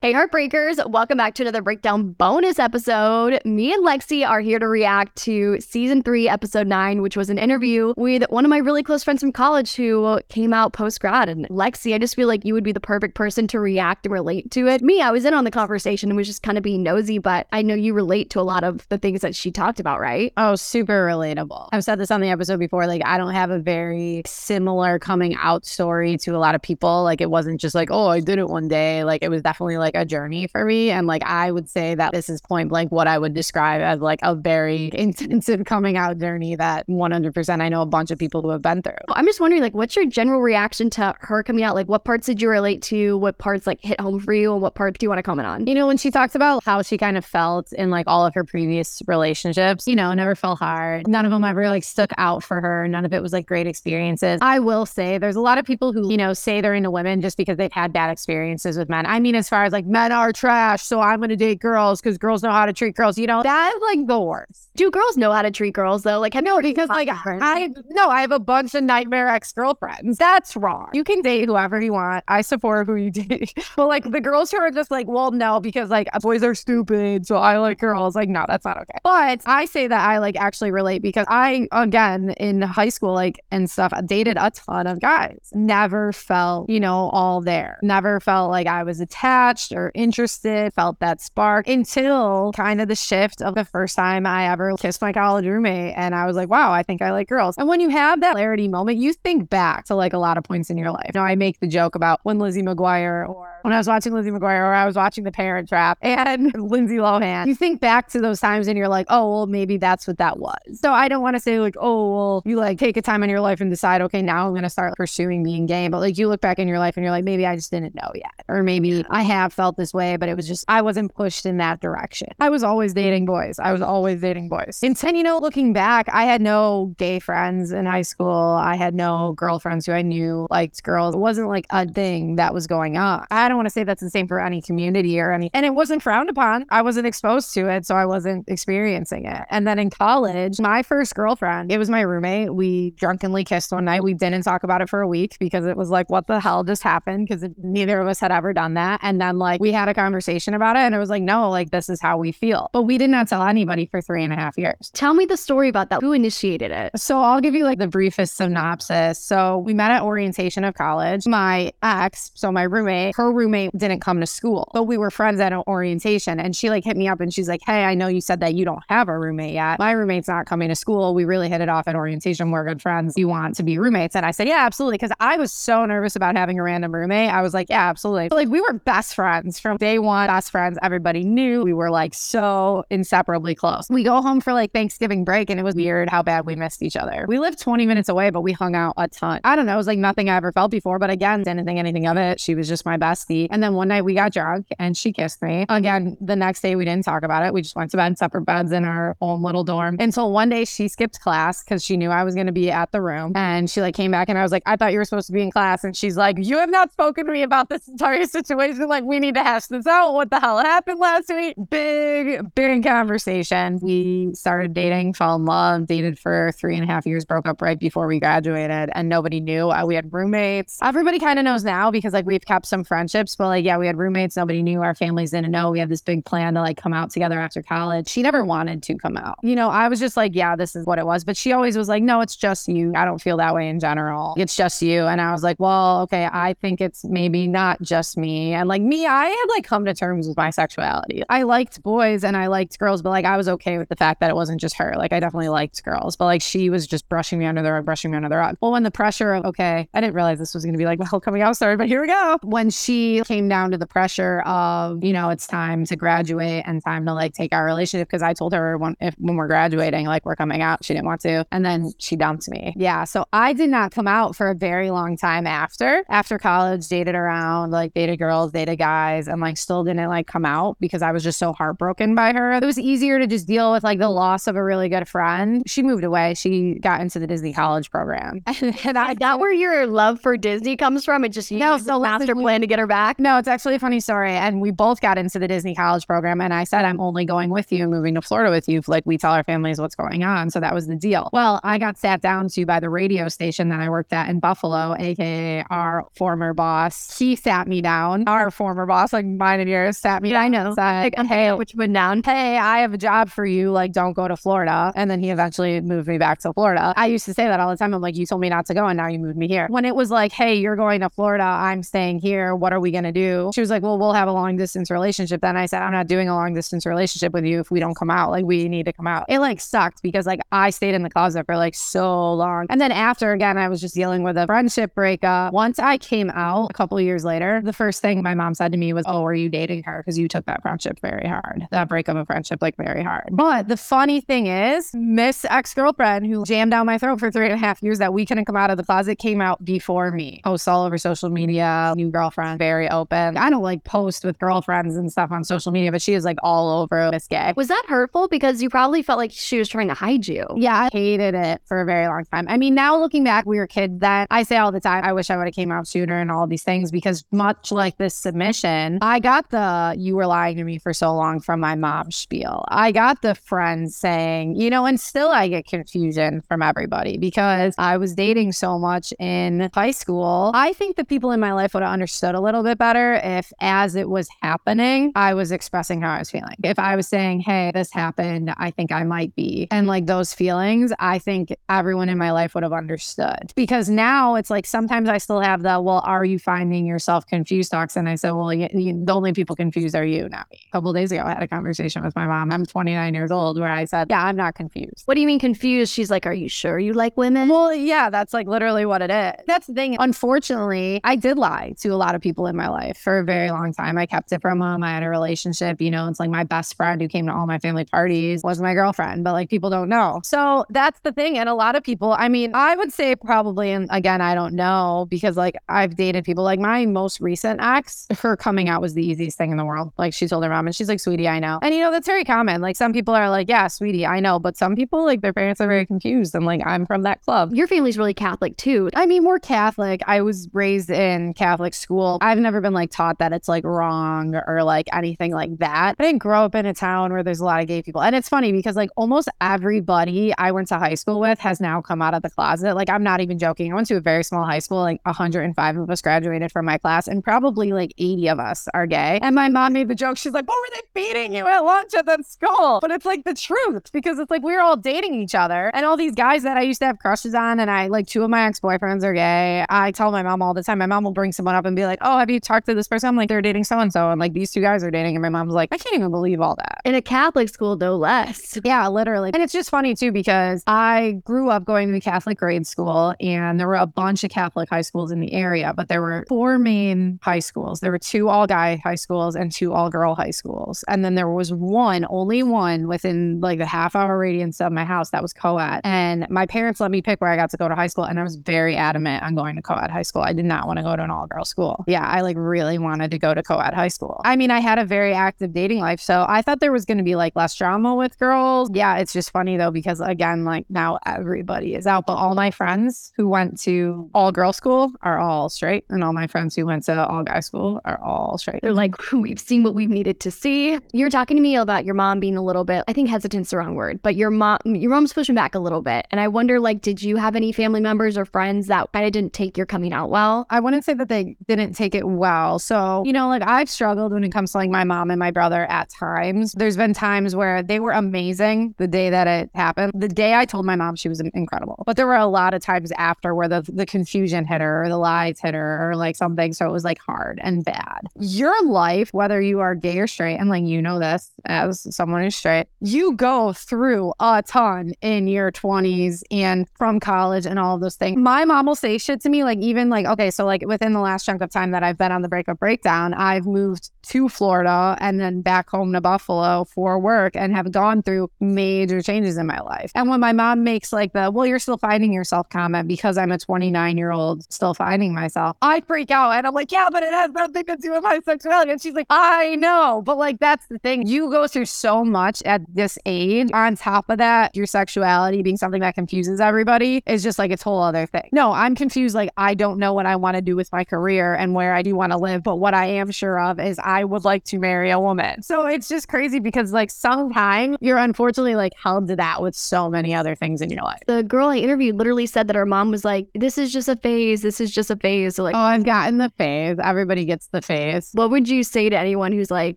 Hey, Heartbreakers, welcome back to another breakdown bonus episode. Me and Lexi are here to react to season three, episode nine, which was an interview with one of my really close friends from college who came out post grad. And Lexi, I just feel like you would be the perfect person to react and relate to it. Me, I was in on the conversation and was just kind of being nosy, but I know you relate to a lot of the things that she talked about, right? Oh, super relatable. I've said this on the episode before. Like, I don't have a very similar coming out story to a lot of people. Like, it wasn't just like, oh, I did it one day. Like, it was definitely like, like a journey for me. And like I would say that this is point blank what I would describe as like a very intensive coming out journey that 100% I know a bunch of people who have been through. I'm just wondering, like, what's your general reaction to her coming out? Like, what parts did you relate to? What parts like hit home for you? And what parts do you want to comment on? You know, when she talks about how she kind of felt in like all of her previous relationships, you know, never felt hard. None of them ever like stuck out for her. None of it was like great experiences. I will say there's a lot of people who, you know, say they're into women just because they've had bad experiences with men. I mean, as far as like men are trash, so I'm to date girls because girls know how to treat girls. You know, that's like the worst. Do girls know how to treat girls though? Like, I know because like I no, I have a bunch of nightmare ex girlfriends. That's wrong. You can date whoever you want. I support who you date, but like the girls who are just like, well, no, because like boys are stupid, so I like girls. Like, no, that's not okay. But I say that I like actually relate because I again in high school like and stuff dated a ton of guys. Never felt you know all there. Never felt like I was attached or interested. Felt that spark until kind of the shift of the first time I ever kissed my college roommate. And I was like, wow, I think I like girls. And when you have that clarity moment, you think back to like a lot of points in your life. Know, I make the joke about when Lizzie McGuire or when I was watching Lizzie McGuire or I was watching The Parent Trap and Lindsay Lohan, you think back to those times and you're like, oh, well, maybe that's what that was. So I don't want to say like, oh, well, you like take a time in your life and decide, okay, now I'm going to start pursuing being gay. But like you look back in your life and you're like, maybe I just didn't know yet. Or maybe I have felt this way, but it was just, I wasn't pushed in that direction. I was always dating boys. I was always dating boys. And then, you know, looking back, I had no gay friends in high school. I had no girlfriends who I knew liked girls. It wasn't like a thing that was going on. I don't want to say that's the same for any community or any, and it wasn't frowned upon. I wasn't exposed to it, so I wasn't experiencing it. And then in college, my first girlfriend, it was my roommate. We drunkenly kissed one night. We didn't talk about it for a week because it was like, what the hell just happened? Because neither of us had ever done that. And then like we had a conversation about it, and it was like, no, like this is how we feel. But we did not tell anybody for three and a half years. Tell me the story about that. Who initiated it? So I'll give you like the briefest synopsis. So we met at orientation of college. My ex, so my roommate, her roommate didn't come to school, but we were friends at an orientation. And she like hit me up and she's like, Hey, I know you said that you don't have a roommate yet. My roommate's not coming to school. We really hit it off at orientation. We're good friends. You want to be roommates? And I said, Yeah, absolutely. Cause I was so nervous about having a random roommate. I was like, Yeah, absolutely. like we were best friends from day one, best friends. Everybody knew we were like so inseparably close. We go home for like Thanksgiving break and it was weird how bad we missed each other. We lived 20 minutes away, but we hung out a ton. I don't know. It was like nothing I ever felt before, but again, didn't think anything of it. She was just my And then one night we got drunk and she kissed me. Again, the next day we didn't talk about it. We just went to bed, separate beds in our own little dorm until one day she skipped class because she knew I was going to be at the room. And she like came back and I was like, I thought you were supposed to be in class. And she's like, You have not spoken to me about this entire situation. Like, we need to hash this out. What the hell happened last week? Big, big conversation. We started dating, fell in love, dated for three and a half years, broke up right before we graduated, and nobody knew. Uh, we had roommates. Everybody kind of knows now because like we've kept some friendships, but like, yeah, we had roommates. Nobody knew. Our families didn't know. We had this big plan to like come out together after college. She never wanted to come out. You know, I was just like, yeah, this is what it was. But she always was like, no, it's just you. I don't feel that way in general. It's just you. And I was like, well, okay, I think it's maybe not just me. And like me, I had like come to terms with my sexuality. I liked boys and I liked girls, but like I was okay with the fact that it wasn't just her. Like I definitely liked girls, but like she was just brushing me under the rug, brushing me under the rug. Well, when the pressure of, okay, I didn't realize this was going to be like whole coming out story, but here we go. When she came down to the pressure of, you know, it's time to graduate and time to like take our relationship because I told her when, if, when we're graduating, like we're coming out, she didn't want to. And then she dumped me. Yeah. So I did not come out for a very long time after. After college, dated around, like dated girls, dated guys, and like still didn't like come out because I was just so heartbroken by her. It was easier to just deal with like the loss of a really good friend. She moved away. She got into the Disney college program. and I got where your love for Disney comes from. It just you no, so master plan to get her back. No, it's actually a funny story. And we both got into the Disney college program. And I said, I'm only going with you, moving to Florida with you. Like we tell our families what's going on. So that was the deal. Well, I got sat down to by the radio station that I worked at in Buffalo, aka our former boss. He sat me down. Our former boss, like mine and yours, sat me. Yeah, I know. Said, like, hey, which went down. Hey, I have a job for you. Like, don't go to Florida. And then he eventually moved me back to Florida. I used to say that all the time. I'm like, you told me not to go, and now you moved me here. When it was like, hey, you're going to Florida, I'm staying here. What are we gonna do? She was like, well, we'll have a long distance relationship. Then I said, I'm not doing a long distance relationship with you if we don't come out. Like, we need to come out. It like sucked because like I stayed in the closet for like so long. And then after again, I was just dealing with a friendship breakup. Once I came out a couple years later, the first thing my mom said to me was, Oh, are you dating her? Because you took that friendship very hard. That breakup of friendship, like very hard. But the funny thing is, Miss ex girlfriend who jammed down my throat for three and a half years that we couldn't come out of the closet came out before me. Posts all over social media, new girlfriend, very open. I don't like post with girlfriends and stuff on social media, but she is like all over this gay. Was that hurtful? Because you probably felt like she was trying to hide you. Yeah, I hated it for a very long time. I mean, now looking back, we were kids then. I say all the time, I wish I would have came out sooner and all these things because much like this submission, I got the you were lying to me for so long from my mom spiel. I got the friends saying, you know, and still I get confusion from everybody because I was dating so much in high school. I think the people in my life would have understood a little bit better if as it was happening, I was expressing how I was feeling. If I was saying, hey, this happened, I think I might be. And like those feelings, I think everyone in my life would have understood. Because now it's like sometimes I still have the, well, are you finding yourself confused talks? And I said, well, you, you, the only people confused are you, not me. A couple days ago, I had a conversation with my mom. I'm 29 years old where I said, yeah, I'm not confused. What do you mean confused? She's like, are you sure you like women? Well, yeah, that's like literally what it is. That's the thing. Unfortunately, I did lie to a lot of people in my life for a very long time. I kept it from them. I had a relationship, you know, it's like my best friend who came to all my family parties was my girlfriend, but like people don't know. So that's the thing. And a lot of people, I mean, I would say probably, and again, I don't know because like I've dated people like my most recent ex, her coming out was the easiest thing in the world. Like she told her mom and she's like, sweetie, I know. And you know, that's very common. Like some people are like, yeah, sweetie, I know. But some people, like their parents are very confused. And like, I'm from that club. Your family's really Catholic too. I mean, we're Catholic. I was raised in Catholic school. I've never been like taught that it's like wrong or like anything like that. I didn't grow up in a town where there's a lot of gay people. And it's funny because like almost everybody I went to high school with has now come out of the closet. Like I'm not even joking. I went to a very small high school, like 105 of us graduated from my class, and probably like 80 of us are gay. And my mom made the joke. She's like, What were they feeding you at lunch at that school? But it's like the truth because it's like we were all dating each other. And all these guys that I used to have crushes on, and I like two of my ex boyfriends are gay. I tell my mom all the time. My mom will bring someone up and be like, Oh, have you talked to this person? I'm like, They're dating so and so. And like these two guys are dating. And my mom's like, I can't even believe all that. In a Catholic school, no less. Yeah, literally. And it's just funny too because I grew up going to the Catholic grade school and there were a bunch of Catholic high schools in the area, but there were four main high schools. There were two all guy high schools and two all girl high schools. And then there was one, only one within like the half hour radius of my house that was co ed. And my parents let me pick where I got to go to high school. And I was very adamant on going to co ed high school. I did not want to go to an all girl school. Yeah, I like really wanted to go to co ed high school. I mean, I had a very active dating life. So I thought there was going to be like less drama with girls. Yeah, it's just funny though, because again, like now everybody is out, but all my friends who went to all girl school are all straight. And all my friends who went to all guy school are all straight. They're like, we've seen what we've needed to see. You're talking to me about your mom being a little bit, I think hesitant's the wrong word, but your mom, your mom's pushing back a little bit. And I wonder, like, did you have any family members or friends that kind of didn't take your coming out well? I wouldn't say that they didn't take it well. So, you know, like I've struggled when it comes to like my mom and my brother at times. There's been times where they were amazing the day that it happened. The day I told my mom she was incredible. But there were a lot of times after where the, the confusion hit her or the lies hit her or like something. So it was like hard and bad. Your life, whether you are gay or straight, and like you know this as someone who's straight, you go through a ton in your 20s and from college and all of those things. My mom will say shit to me, like even like, okay, so like within the last chunk of time that I've been on the breakup breakdown, I've moved to Florida and then back home to Buffalo for work and have gone through major changes in my life. And when my mom makes like the, well, you're still finding yourself comment because I'm a 29 year old still finding myself, I freak out and I'm like, yeah, but it has nothing to do with my sexuality. And she's like, I know. But like, that's the thing. You go through so much at this age. On top of that, your sexuality being something that confuses everybody is just like its whole other thing. No, I'm confused. Like, I don't know what I want to do with my career and where I do want to live. But what I am sure of is I would like to marry a woman. So it's just crazy because, like, sometimes you're unfortunately like held to that with so many other things in your life. The girl I interviewed literally said that her mom was like, This is just a phase. This is just a phase. So, like, Oh, I've gotten the phase. Everybody gets the phase. what would you say to anyone who's like,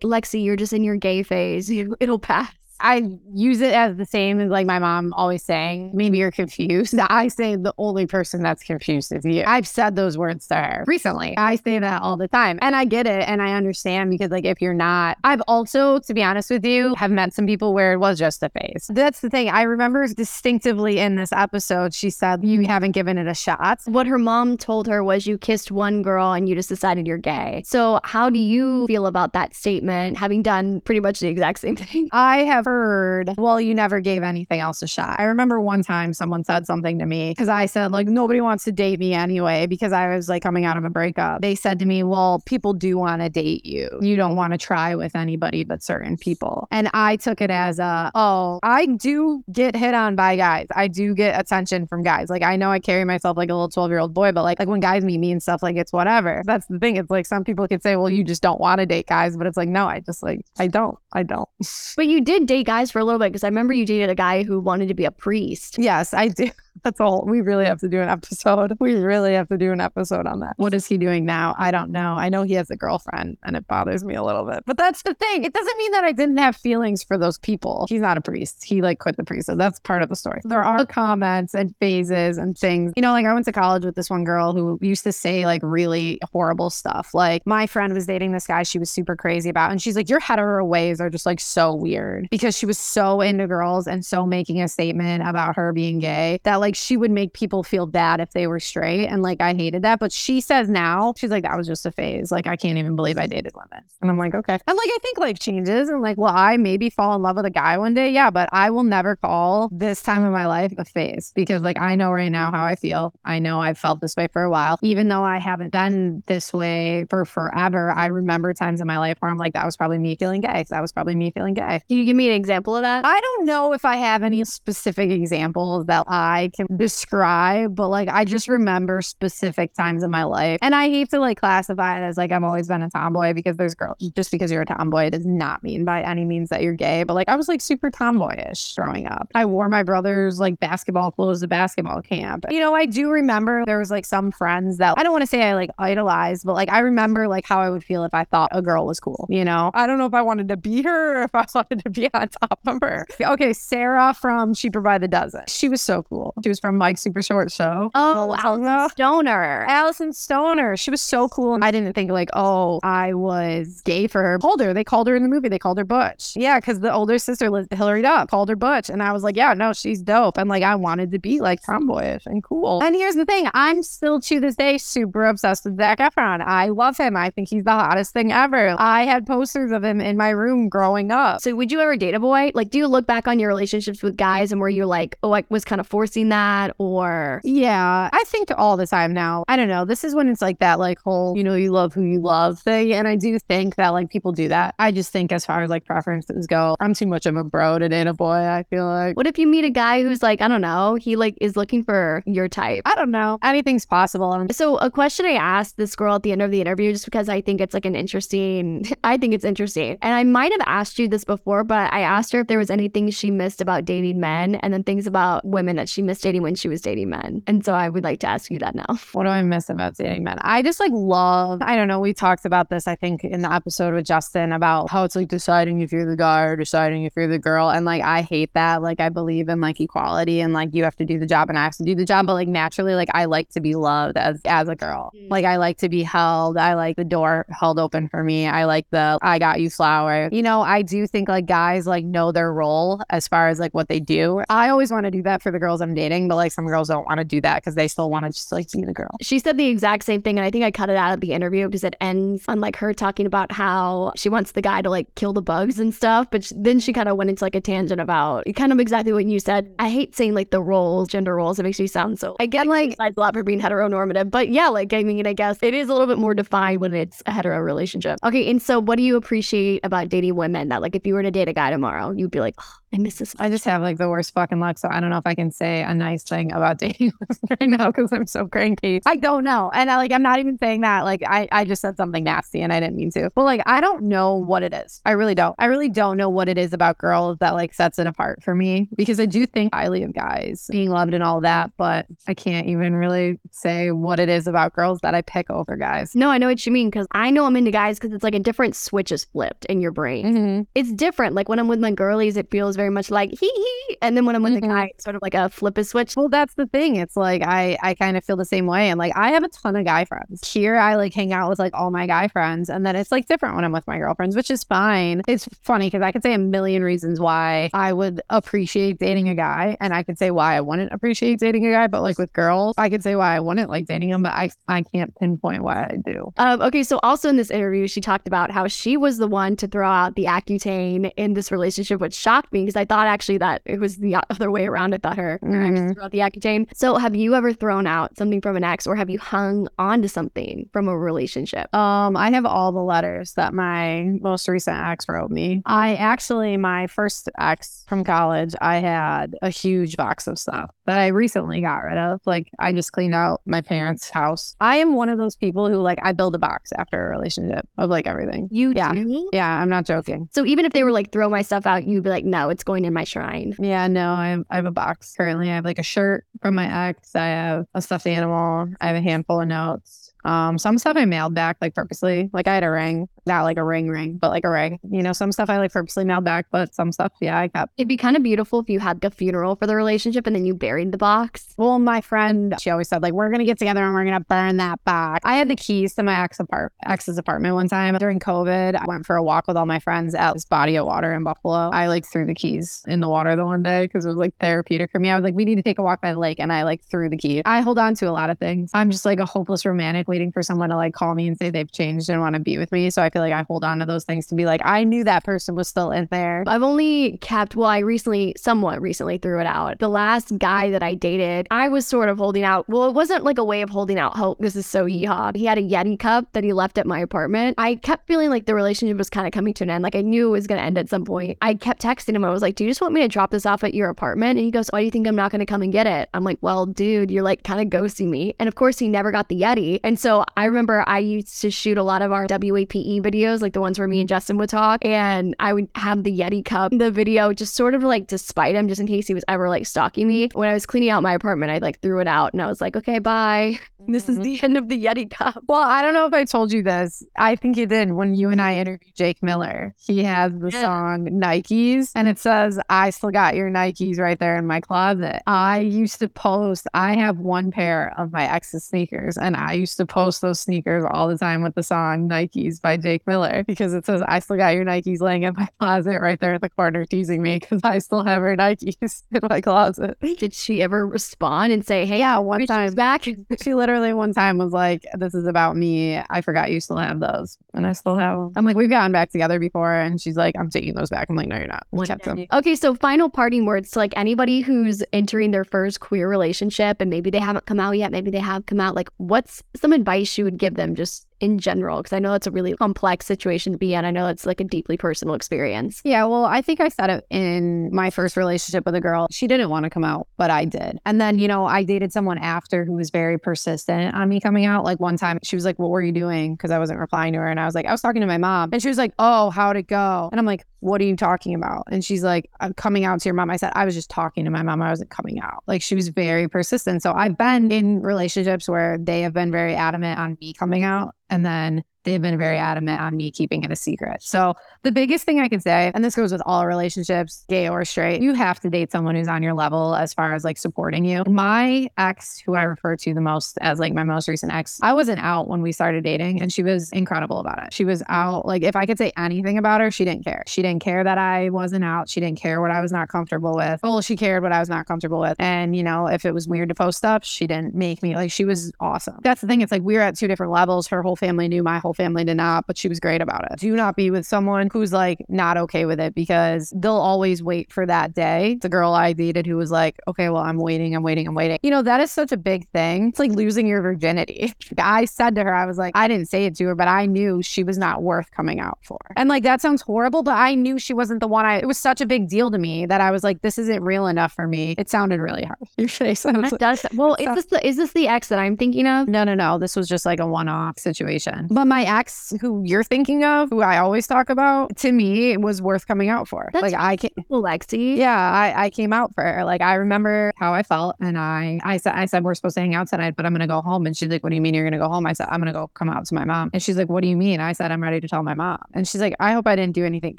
Lexi, you're just in your gay phase? It'll pass. I use it as the same as like my mom always saying, maybe you're confused. I say the only person that's confused is you. I've said those words to her recently. I say that all the time. And I get it and I understand because like if you're not, I've also, to be honest with you, have met some people where it was just a phase. That's the thing. I remember distinctively in this episode, she said, You haven't given it a shot. What her mom told her was you kissed one girl and you just decided you're gay. So, how do you feel about that statement, having done pretty much the exact same thing? I have heard, well, you never gave anything else a shot. I remember one time someone said something to me because I said, like, nobody wants to date me anyway because I was like coming out of a breakup. They said to me, well, people do want to date you. You don't want to try with anybody but certain people. And I took it as a, oh, I do get hit on by guys. I do get attention from guys. Like, I know I carry myself like a little 12 year old boy, but like, like when guys meet me and stuff, like, it's whatever. That's the thing. It's like some people could say, well, you just don't want to date guys, but it's like, no, I just like, I don't. I don't. But you did date guys for a little bit because I remember you dated a guy who wanted to be a priest. Yes, I do. That's all. We really have to do an episode. We really have to do an episode on that. What is he doing now? I don't know. I know he has a girlfriend and it bothers me a little bit. But that's the thing. It doesn't mean that I didn't have feelings for those people. He's not a priest. He like quit the priesthood. That's part of the story. There are comments and phases and things. You know, like I went to college with this one girl who used to say like really horrible stuff. Like my friend was dating this guy she was super crazy about. And she's like, your hetero ways are just like so weird because she was so into girls and so making a statement about her being gay that like she would make people feel bad if they were straight. And like I hated that. But she says now, she's like, that was just a phase. Like I can't even believe I dated women. And I'm like, okay. And like I think life changes and like, well, I maybe fall in love with a guy one day. Yeah, but I will never call this time of my life a phase because like I know right now how I feel. I know I've felt this way for a while. Even though I haven't been this way for forever, I remember times in my life where I'm like, that was probably me feeling gay. That was probably me feeling gay. You give me an example of that? I don't know if I have any specific examples that I can describe, but like I just remember specific times in my life. And I hate to like classify it as like I've always been a tomboy because there's girls just because you're a tomboy does not mean by any means that you're gay. But like I was like super tomboyish growing up. I wore my brother's like basketball clothes to basketball camp. You know, I do remember there was like some friends that I don't want to say I like idolized, but like I remember like how I would feel if I thought a girl was cool, you know? I don't know if I wanted to be her or if I wanted to be on top of her. Okay, Sarah from Cheaper by the Dozen. She was so cool. She was from Mike's Super Short Show. Oh, Alyson Alyson Stoner. Alyson Stoner. She was so cool. I didn't think like, oh, I was gay for her. Called her. They called her in the movie. They called her Butch. Yeah, because the older sister, Liz- Hilary Duff, called her Butch. And I was like, yeah, no, she's dope. And like, I wanted to be like tomboyish and cool. And here's the thing I'm still to this day super obsessed with Zac Efron. I love him. I think he's the hottest thing ever. I had posters of him in my room growing up. So, would you ever date a boy? Like, do you look back on your relationships with guys and where you're like, oh, I was kind of forcing that, or Yeah, I think all the time now. I don't know. This is when it's like that, like whole, you know, you love who you love thing. And I do think that like people do that. I just think as far as like preferences go, I'm too much of a bro to date a boy. I feel like. what if you meet a guy who's like, I don't know, he like is looking for your type? I don't know. Anything's possible. So, a question I asked this girl at the end of the interview, just because I think it's like an interesting, I think it's interesting. And I might have asked you this before, but I asked her if there was anything she missed about dating men and then things about women that she missed dating when she was dating men. And so I would like to ask you that now. what do I miss about dating men? I just like love, I don't know. We talked about this, I think, in the episode with Justin about how it's like deciding if you're the guy or deciding if you're the girl. And like, I hate that. Like, I believe in like equality and like you have to do the job and I have to do the job. But like, naturally, like, I like to be loved as, as a girl. Mm. Like, I like to be held. I like the door held open for me. I like the I got you flower. You know, I do think like guys like know their role as far as like what they do. I always want to do that for the girls I'm dating, but like some girls don't want to do that because they still want to just like be the girl. She said the exact same thing, and I think I cut it out of the interview because it ends on like her talking about how she wants the guy to like kill the bugs and stuff. But sh- then she kind of went into like a tangent about kind of exactly what you said. I hate saying like the roles, gender roles. It makes me sound so. I get like a lot for being heteronormative, but yeah, like I mean, I guess it is a little bit more defined when it's a hetero relationship. Okay, and so what do you appreciate about dating women? That like if you were to date a guy tomorrow, you'd be like, I miss this. I just have like the worst fucking luck. So I don't know if I can say a nice thing about dating right now because I'm so cranky. I don't know. And I like, I'm not even saying that. Like, I, I just said something nasty and I didn't mean to. But like, I don't know what it is. I really don't. I really don't know what it is about girls that like sets it apart for me because I do think highly of guys being loved and all that. But I can't even really say what it is about girls that I pick over guys. No, I know what you mean because I know I'm into guys because it's like a different switch is flipped in your brain. Mm-hmm. It's different. Like when I'm with my girlies, it feels very much like hee hee. And then when I'm with Mhm. a guy, it's sort of like a flip is switch. Well, that's the thing. It's like I I kind of feel the same way. And like I have a ton of guy friends. Here I like hang out with like all my guy friends. And then it's like different when I'm with my girlfriends, which is fine. It's funny because I could say a million reasons why I would appreciate dating a guy. And I could say why I wouldn't appreciate dating a guy. But like with girls, I could say why I wouldn't like dating them, but I I can't pinpoint why I do. Um, okay, so also in this interview, she talked about how she was the one to throw out the Accutane in this relationship, which shocked me because I thought actually that it was the other way around. I thought her her ex threw out the Accutane. So have you ever thrown out something from an ex or have you hung on to something from a relationship? Um, I have all the letters that my most recent ex wrote me. I actually, my first ex from college, I had a huge box of stuff that I recently got rid of. Like, I just cleaned out my parents' house. I am one of those people who, like, I build a box after a relationship of like everything. You Yeah. do? Yeah, I'm not joking. So even if they were like throw my stuff out, you'd be like, no, it's going in my shrine. Yeah, no, I have, I have a box currently. I have like a shirt from my ex. I have a stuffed animal. I have a handful of notes. Um, some stuff I mailed back like purposely. Like I had a ring, not like a ring ring, but like a ring. You know, some stuff I like purposely mailed back, but some stuff, yeah, I kept. It'd be kind of beautiful if you had the funeral for the relationship and then you buried the box. Well, my friend, she always said like we're gonna get together and we're gonna burn that box. I had the keys to my ex apart ex's apartment one time during COVID. I went for a walk with all my friends at this body of water in Buffalo. I like threw the keys in the water the one day because it was like therapeutic for me. I was like, we need to take a walk by the lake, and I like threw the key. I hold on to a lot of things. I'm just like a hopeless romantic waiting for someone to like call me and say they've changed and want to be with me. So I feel like I hold on to those things to be like, I knew that person was still in there. I've only kept, well, I recently, somewhat recently threw it out. The last guy that I dated, I was sort of holding out. Well, it wasn't like a way of holding out hope. This is so yeehaw. He had a Yeti cup that he left at my apartment. I kept feeling like the relationship was kind of coming to an end. Like I knew it was going to end at some point. I kept texting him. I was like, do you just want me to drop this off at your apartment? And he goes, why do you think I'm not going to come and get it? I'm like, well, dude, you're like kind of ghosting me. And of course, he never got the Yeti. And so I remember I used to shoot a lot of our WAPE videos, like the ones where me and mm-hmm. Justin would talk. And I would have the Yeti cup, in the video, just sort of like to spite him, just in case he was ever like stalking me. When I was cleaning out my apartment, I like threw it out and I was like, okay, bye. This is mm-hmm. the end of the Yeti cup. Well, I don't know if I told you this. I think you did when you and I interviewed Jake Miller. He has the song Nikes and it says, I still got your Nikes right there in my closet. I used to post, I have one pair of my ex's sneakers and I used to post those sneakers all the time with the song Nikes by Jake Miller because it says, I still got your Nikes laying in my closet right there at the corner teasing me because I still have her Nikes in my closet. Did she ever respond and say, hey, Yeah, one time. back? She literally one time was like, "This is about me. I forgot you still have those, and I still have them." I'm like, "We've gotten back together before," and she's like, "I'm taking those back." I'm like, "No, you're not. We kept them." Okay, so final parting words to like anybody who's entering their first queer relationship and maybe they haven't come out yet, maybe they have come out. Like, what's some advice you would give them just in general? Because I know it's a really complex situation to be in. I know it's like a deeply personal experience. Yeah, well, I think I said it in my first relationship with a girl. She didn't want to come out, but I did. And then, you know, I dated someone after who was very persistent on me coming out. Like one time she was like, What were you doing? Because I wasn't replying to her. And I was like, I was talking to my mom. And she was like, Oh, how'd it go? And I'm like, What are you talking about? And she's like, I'm coming out to your mom. I said, I was just talking to my mom. I wasn't coming out. Like she was very persistent. So I've been in relationships where they have been very adamant on me coming out. And then they've been very adamant on me keeping it a secret. So the biggest thing I can say, and this goes with all relationships, gay or straight, you have to date someone who's on your level as far as like supporting you. My ex, who I refer to the most as like my most recent ex, I wasn't out when we started dating and she was incredible about it. She was out, like if I could say anything about her, she didn't care. She didn't care that I wasn't out. She didn't care what I was not comfortable with. Well, she cared what I was not comfortable with. And, you know, if it was weird to post stuff, she didn't make me like she was awesome. That's the thing. It's like we were at two different levels. Her whole family knew, my whole family did not, but she was great about it. Do not be with someone who's like not okay with it because they'll always wait for that day. The girl I dated who was like, okay, well, I'm waiting, I'm waiting, I'm waiting. You know, that is such a big thing. It's like losing your virginity. I said to her, I was like, I didn't say it to her, but I knew she was not worth coming out for. And like that sounds horrible, but I knew she wasn't the one I it was such a big deal to me that I was like, this isn't real enough for me. It sounded really hard. Your face. That does. Well, is this the is this the ex that I'm thinking of? No, no, no. This was just like a one off situation. But my ex, who you're thinking of, who I always talk about, to me, was worth coming out for. That's like I can Lexi. yeah, I, I came out for her. Like I remember how I felt, and I I said I said we're supposed to hang out tonight, but I'm gonna go home. And she's like, "What do you mean you're gonna go home?" I said, "I'm gonna go come out to my mom." And she's like, "What do you mean?" I said, "I'm ready to tell my mom." And she's like, "I hope I didn't do anything."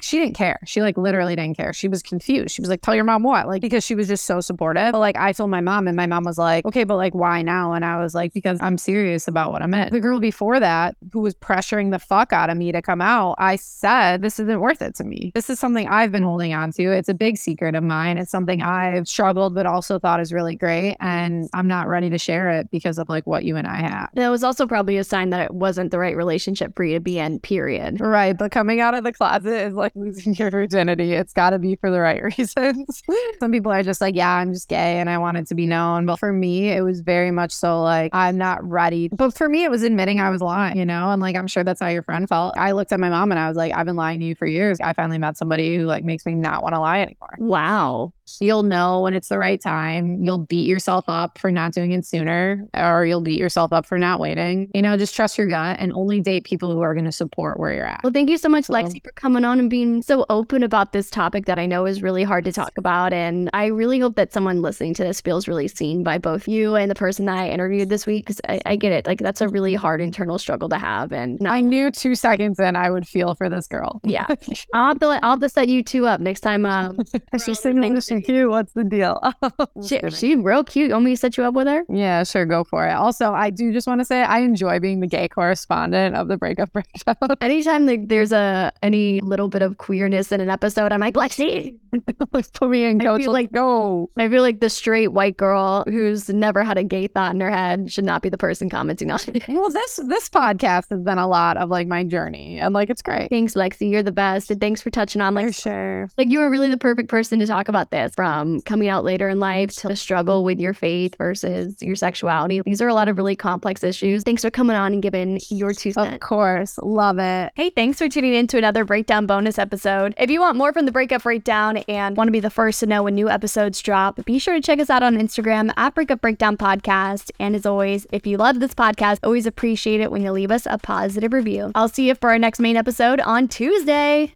She didn't care. She like literally didn't care. She was confused. She was like, "Tell your mom what?" Like because she was just so supportive. But like I told my mom, and my mom was like, "Okay, but like why now?" And I was like, "Because I'm serious about what I'm in." The girl before that, who was pressuring the fuck out of me to come out, I said, "This isn't worth it to me. This is something I've been holding on to. It's a big secret of mine. It's something I've struggled, but also thought is really great. And I'm not ready to share it because of like what you and I have. That was also probably a sign that it wasn't the right relationship for you to be in, period. Right. But coming out of the closet is like losing your virginity. It's got to be for the right reasons. Some people are just like, yeah, I'm just gay and I want it to be known. But for me, it was very much so like, I'm not ready. But for me, it was admitting I was lying, you know? And like, I'm sure that's how your friend felt. I looked at my mom and I was like, I've been lying to you for years. I finally met somebody who like makes me not want to lie anymore. Wow. You'll know when it's the right time. You'll beat yourself up for not doing it sooner, or you'll beat yourself up for not waiting. You know, just trust your gut and only date people who are going to support where you're at. Well, thank you so much, Lexi, for coming on and being so open about this topic that I know is really hard to talk about. And I really hope that someone listening to this feels really seen by both you and the person that I interviewed this week. Because I, I get it. Like, that's a really hard internal struggle to have. And I knew two seconds in I would feel for this girl. yeah, I'll have to, I'll have to set you two up next time. Um, She's sitting cute. What's the deal? she, she real cute. You want me to set you up with her? yeah, sure, go for it. Also, I do just want to say I enjoy being the gay correspondent of the breakup breakdown. Anytime like, there's a any little bit of queerness in an episode, I'm like, Lexi. put me in, I feel like- go. I feel like the straight white girl who's never had a gay thought in her head should not be the person commenting on it. Well, this this podcast has been a lot of like my journey, and like it's great. Thanks, Lexi. You're the best. And thanks for touching on like for sure. like you were really the perfect person to talk about this from coming out later in life to the struggle with your faith versus your sexuality. These are a lot of really complex issues. Thanks for coming on and giving your two cents. Of course, love it. Hey, thanks for tuning in to another Breakdown bonus episode. If you want more from the Breakup Breakdown and want to be the first to know when new episodes drop, be sure to check us out on Instagram at Breakup Breakdown Podcast. And as always, if you love this podcast, always appreciate it when you leave us a positive review. I'll see you for our next main episode on Tuesday.